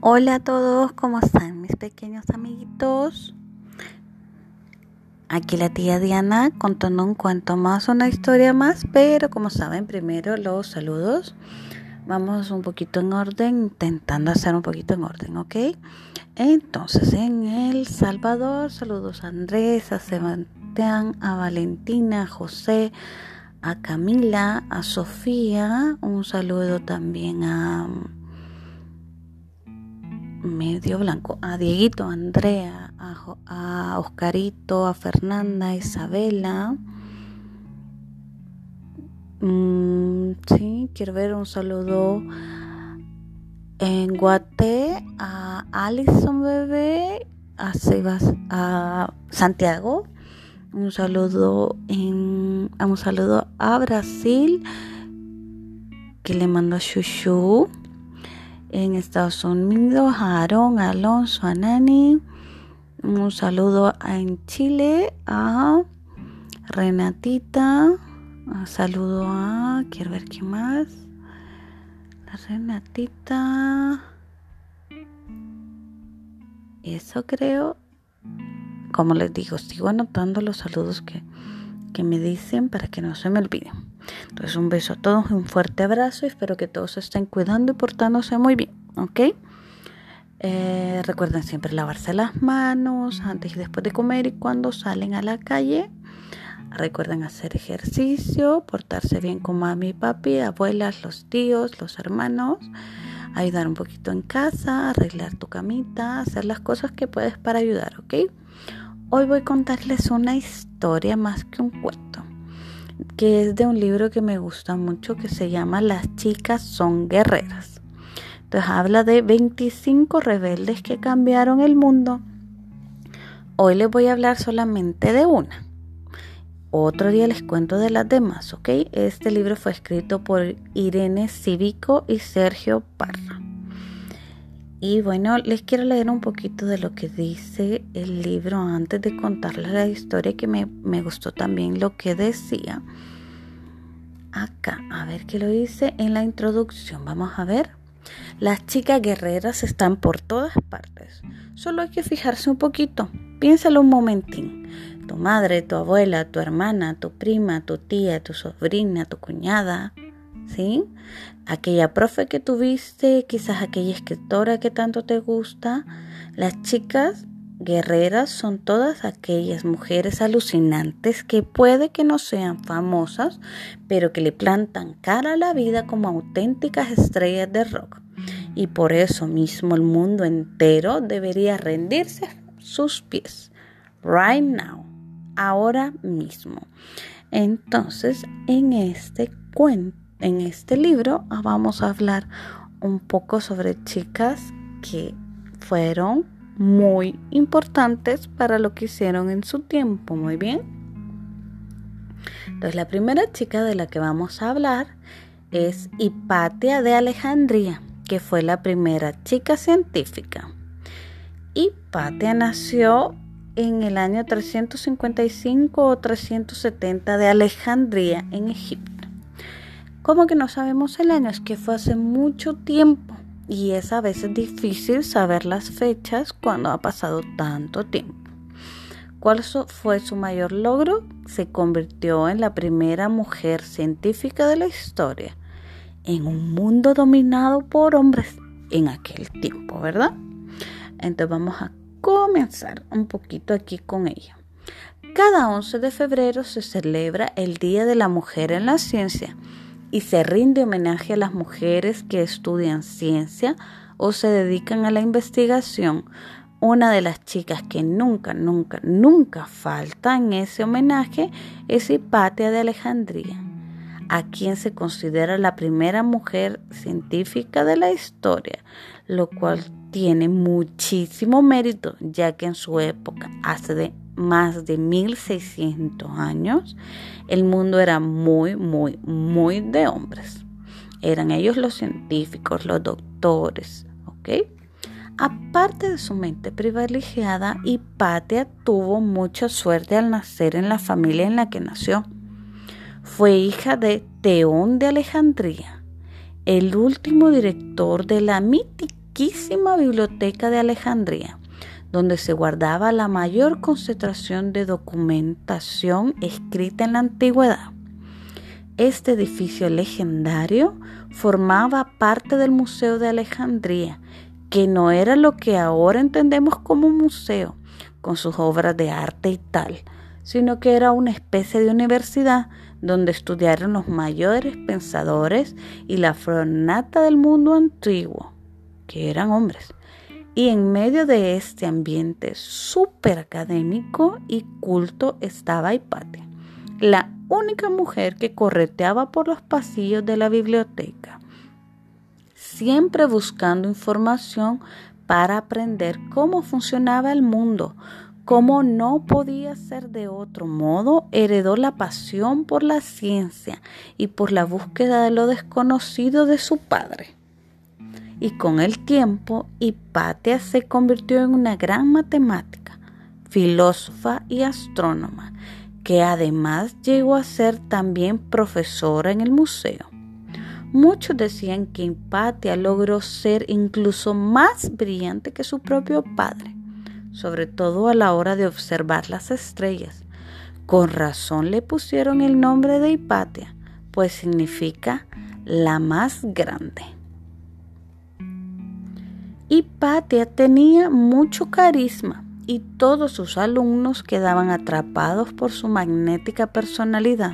Hola a todos, ¿cómo están mis pequeños amiguitos? Aquí la tía Diana contando un cuento más, una historia más, pero como saben, primero los saludos. Vamos un poquito en orden, intentando hacer un poquito en orden, ¿ok? Entonces, en El Salvador, saludos a Andrés, a Sebastián, a Valentina, a José, a Camila, a Sofía, un saludo también a medio blanco, a Dieguito, a Andrea, a, Oscarito, a Fernanda, a Isabela. Mm, sí, quiero ver un saludo en Guate a Alison Bebé, a Sebas, a Santiago. Un saludo en, un saludo a Brasil que le mando a Shushu en Estados Unidos, a Aaron, a Alonso, a Nani. Un saludo en Chile a Renatita. Un saludo a. Quiero ver qué más. La Renatita. Eso creo. Como les digo, sigo anotando los saludos que, que me dicen para que no se me olviden. Entonces un beso a todos, un fuerte abrazo espero que todos estén cuidando y portándose muy bien, ¿ok? Eh, recuerden siempre lavarse las manos antes y después de comer y cuando salen a la calle. Recuerden hacer ejercicio, portarse bien con mami, papi, abuelas, los tíos, los hermanos, ayudar un poquito en casa, arreglar tu camita, hacer las cosas que puedes para ayudar, ¿ok? Hoy voy a contarles una historia más que un cuento que es de un libro que me gusta mucho que se llama Las chicas son guerreras. Entonces habla de 25 rebeldes que cambiaron el mundo. Hoy les voy a hablar solamente de una. Otro día les cuento de las demás, ¿ok? Este libro fue escrito por Irene Cívico y Sergio Parra. Y bueno, les quiero leer un poquito de lo que dice el libro antes de contarles la historia que me, me gustó también lo que decía. Acá, a ver qué lo dice en la introducción. Vamos a ver. Las chicas guerreras están por todas partes. Solo hay que fijarse un poquito. Piénsalo un momentín. Tu madre, tu abuela, tu hermana, tu prima, tu tía, tu sobrina, tu cuñada, ¿sí? Aquella profe que tuviste, quizás aquella escritora que tanto te gusta. Las chicas guerreras son todas aquellas mujeres alucinantes que puede que no sean famosas, pero que le plantan cara a la vida como auténticas estrellas de rock. Y por eso mismo el mundo entero debería rendirse sus pies. Right now. Ahora mismo. Entonces, en este cuento, en este libro ah, vamos a hablar un poco sobre chicas que fueron muy importantes para lo que hicieron en su tiempo, muy bien. Entonces la primera chica de la que vamos a hablar es Hipatia de Alejandría, que fue la primera chica científica. Hipatia nació en el año 355 o 370 de Alejandría, en Egipto. ¿Cómo que no sabemos el año? Es que fue hace mucho tiempo y es a veces difícil saber las fechas cuando ha pasado tanto tiempo. ¿Cuál fue su mayor logro? Se convirtió en la primera mujer científica de la historia en un mundo dominado por hombres en aquel tiempo, ¿verdad? Entonces vamos a comenzar un poquito aquí con ella. Cada 11 de febrero se celebra el Día de la Mujer en la Ciencia y se rinde homenaje a las mujeres que estudian ciencia o se dedican a la investigación. Una de las chicas que nunca, nunca, nunca falta en ese homenaje es Hipatia de Alejandría, a quien se considera la primera mujer científica de la historia, lo cual tiene muchísimo mérito, ya que en su época, hace de más de 1600 años, el mundo era muy, muy, muy de hombres. Eran ellos los científicos, los doctores, ¿ok? Aparte de su mente privilegiada, Hipatia tuvo mucha suerte al nacer en la familia en la que nació. Fue hija de Teón de Alejandría, el último director de la mítica riquísima biblioteca de Alejandría, donde se guardaba la mayor concentración de documentación escrita en la antigüedad. Este edificio legendario formaba parte del Museo de Alejandría, que no era lo que ahora entendemos como un museo, con sus obras de arte y tal, sino que era una especie de universidad donde estudiaron los mayores pensadores y la fronata del mundo antiguo, que eran hombres. Y en medio de este ambiente súper académico y culto estaba Hipatia, la única mujer que correteaba por los pasillos de la biblioteca, siempre buscando información para aprender cómo funcionaba el mundo, cómo no podía ser de otro modo, heredó la pasión por la ciencia y por la búsqueda de lo desconocido de su padre. Y con el tiempo, Hipatia se convirtió en una gran matemática, filósofa y astrónoma, que además llegó a ser también profesora en el museo. Muchos decían que Hipatia logró ser incluso más brillante que su propio padre, sobre todo a la hora de observar las estrellas. Con razón le pusieron el nombre de Hipatia, pues significa la más grande. Hipatia tenía mucho carisma y todos sus alumnos quedaban atrapados por su magnética personalidad.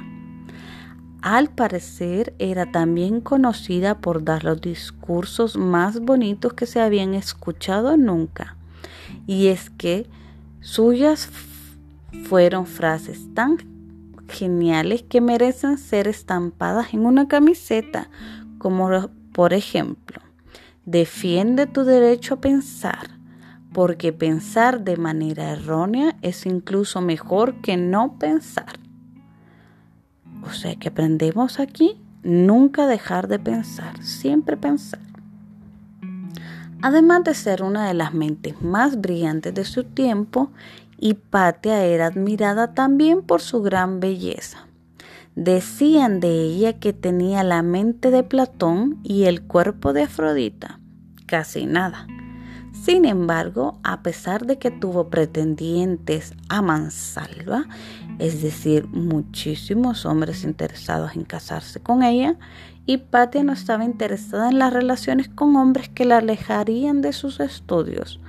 Al parecer era también conocida por dar los discursos más bonitos que se habían escuchado nunca. Y es que suyas fueron frases tan geniales que merecen ser estampadas en una camiseta, como por ejemplo, defiende tu derecho a pensar porque pensar de manera errónea es incluso mejor que no pensar. O sea que aprendemos aquí nunca dejar de pensar, siempre pensar. Además de ser una de las mentes más brillantes de su tiempo, Hipatia era admirada también por su gran belleza. Decían de ella que tenía la mente de Platón y el cuerpo de Afrodita. Casi nada. Sin embargo, a pesar de que tuvo pretendientes a mansalva, es decir, muchísimos hombres interesados en casarse con ella, Hipatia no estaba interesada en las relaciones con hombres que la alejarían de sus estudios,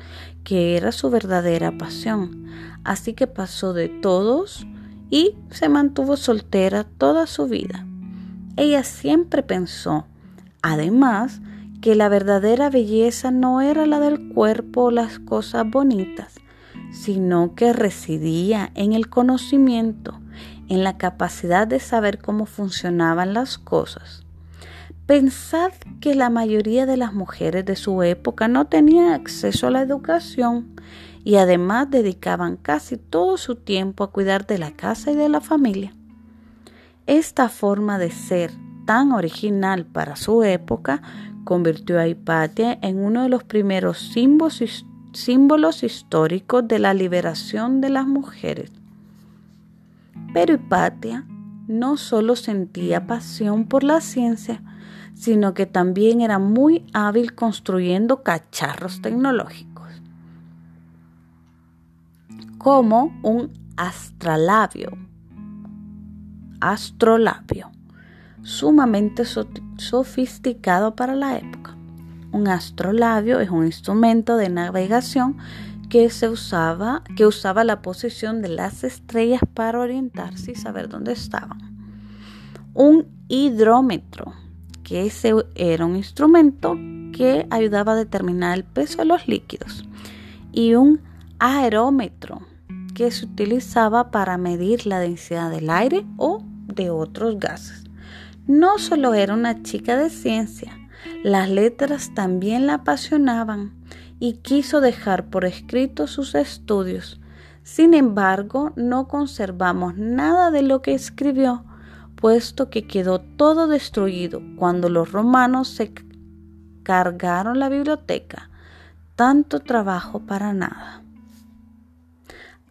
que era su verdadera pasión. Así que pasó de todos y se mantuvo soltera toda su vida. Ella siempre pensó, además, que la verdadera belleza no era la del cuerpo o las cosas bonitas, sino que residía en el conocimiento, en la capacidad de saber cómo funcionaban las cosas. Pensad que la mayoría de las mujeres de su época no tenían acceso a la educación y además dedicaban casi todo su tiempo a cuidar de la casa y de la familia. Esta forma de ser tan original para su época convirtió a Hipatia en uno de los primeros símbolos, históricos de la liberación de las mujeres. Pero Hipatia no solo sentía pasión por la ciencia, sino que también era muy hábil construyendo cacharros tecnológicos, como un astrolabio, astrolabio, sumamente sofisticado para la época. Un astrolabio es un instrumento de navegación que se usaba, que usaba la posición de las estrellas para orientarse y saber dónde estaban. Un hidrómetro, que era un instrumento que ayudaba a determinar el peso de los líquidos. Y un aerómetro, que se utilizaba para medir la densidad del aire o de otros gases. No solo era una chica de ciencia, las letras también la apasionaban y quiso dejar por escrito sus estudios. Sin embargo, no conservamos nada de lo que escribió, puesto que quedó todo destruido cuando los romanos se cargaron la biblioteca. Tanto trabajo para nada.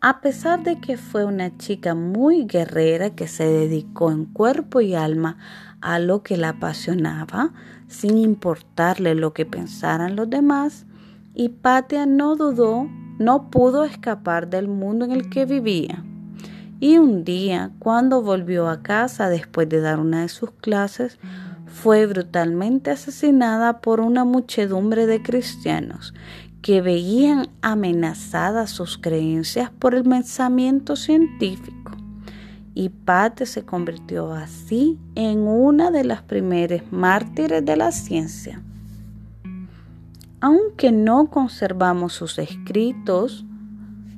A pesar de que fue una chica muy guerrera que se dedicó en cuerpo y alma a lo que la apasionaba, sin importarle lo que pensaran los demás, Hipatia no dudó, no pudo escapar del mundo en el que vivía. Y un día, cuando volvió a casa después de dar una de sus clases, fue brutalmente asesinada por una muchedumbre de cristianos que veían amenazadas sus creencias por el pensamiento científico. Y Pate se convirtió así en una de las primeras mártires de la ciencia. Aunque no conservamos sus escritos,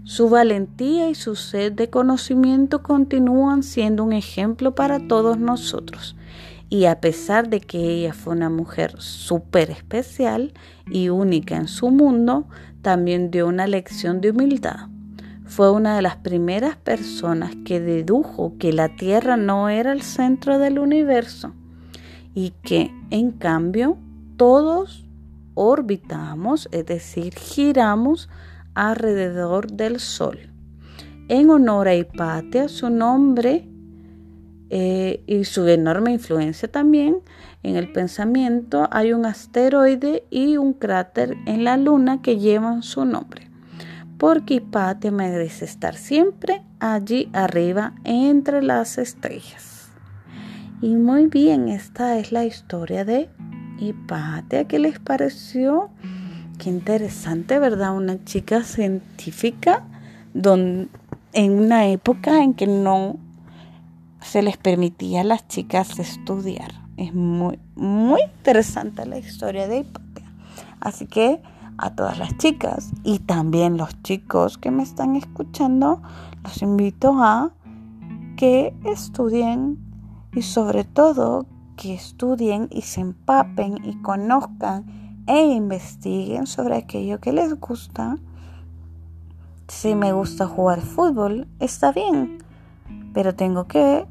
su valentía y su sed de conocimiento continúan siendo un ejemplo para todos nosotros y a pesar de que ella fue una mujer súper especial y única en su mundo, también dio una lección de humildad. Fue una de las primeras personas que dedujo que la Tierra no era el centro del universo y que, en cambio, todos orbitamos, es decir, giramos alrededor del Sol. En honor a Hipatia, su nombre eh, y su enorme influencia también en el pensamiento, hay un asteroide y un cráter en la luna que llevan su nombre. Porque Hipatia merece estar siempre allí arriba entre las estrellas. Y muy bien, esta es la historia de Hipatia. ¿Qué les pareció? Qué interesante, ¿verdad? Una chica científica en una época en que no se les permitía a las chicas estudiar. Es muy, muy interesante la historia de Hipatia. Así que a todas las chicas y también los chicos que me están escuchando, los invito a que estudien y sobre todo que estudien y se empapen y conozcan e investiguen sobre aquello que les gusta. Si me gusta jugar fútbol, está bien, pero tengo que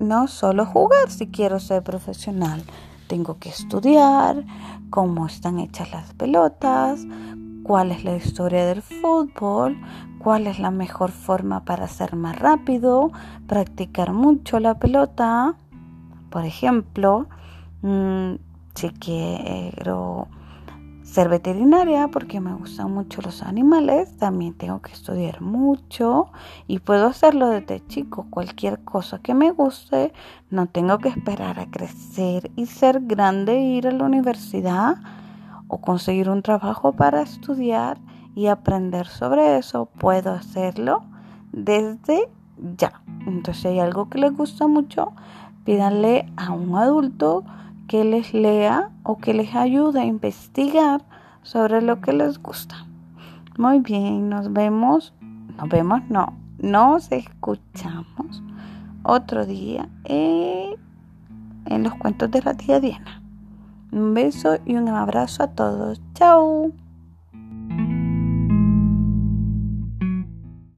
no solo jugar si quiero ser profesional. Tengo que estudiar cómo están hechas las pelotas, cuál es la historia del fútbol, cuál es la mejor forma para ser más rápido, practicar mucho la pelota. Por ejemplo, mm, si quiero ser veterinaria porque me gustan mucho los animales, también tengo que estudiar mucho y puedo hacerlo desde chico, cualquier cosa que me guste, no tengo que esperar a crecer y ser grande e ir a la universidad o conseguir un trabajo para estudiar y aprender sobre eso, puedo hacerlo desde ya. Entonces, si hay algo que les gusta mucho, pídanle a un adulto que les lea o que les ayude a investigar sobre lo que les gusta. Muy bien, nos vemos, nos vemos, no, nos escuchamos otro día en los cuentos de la tía Diana. Un beso y un abrazo a todos. Chao.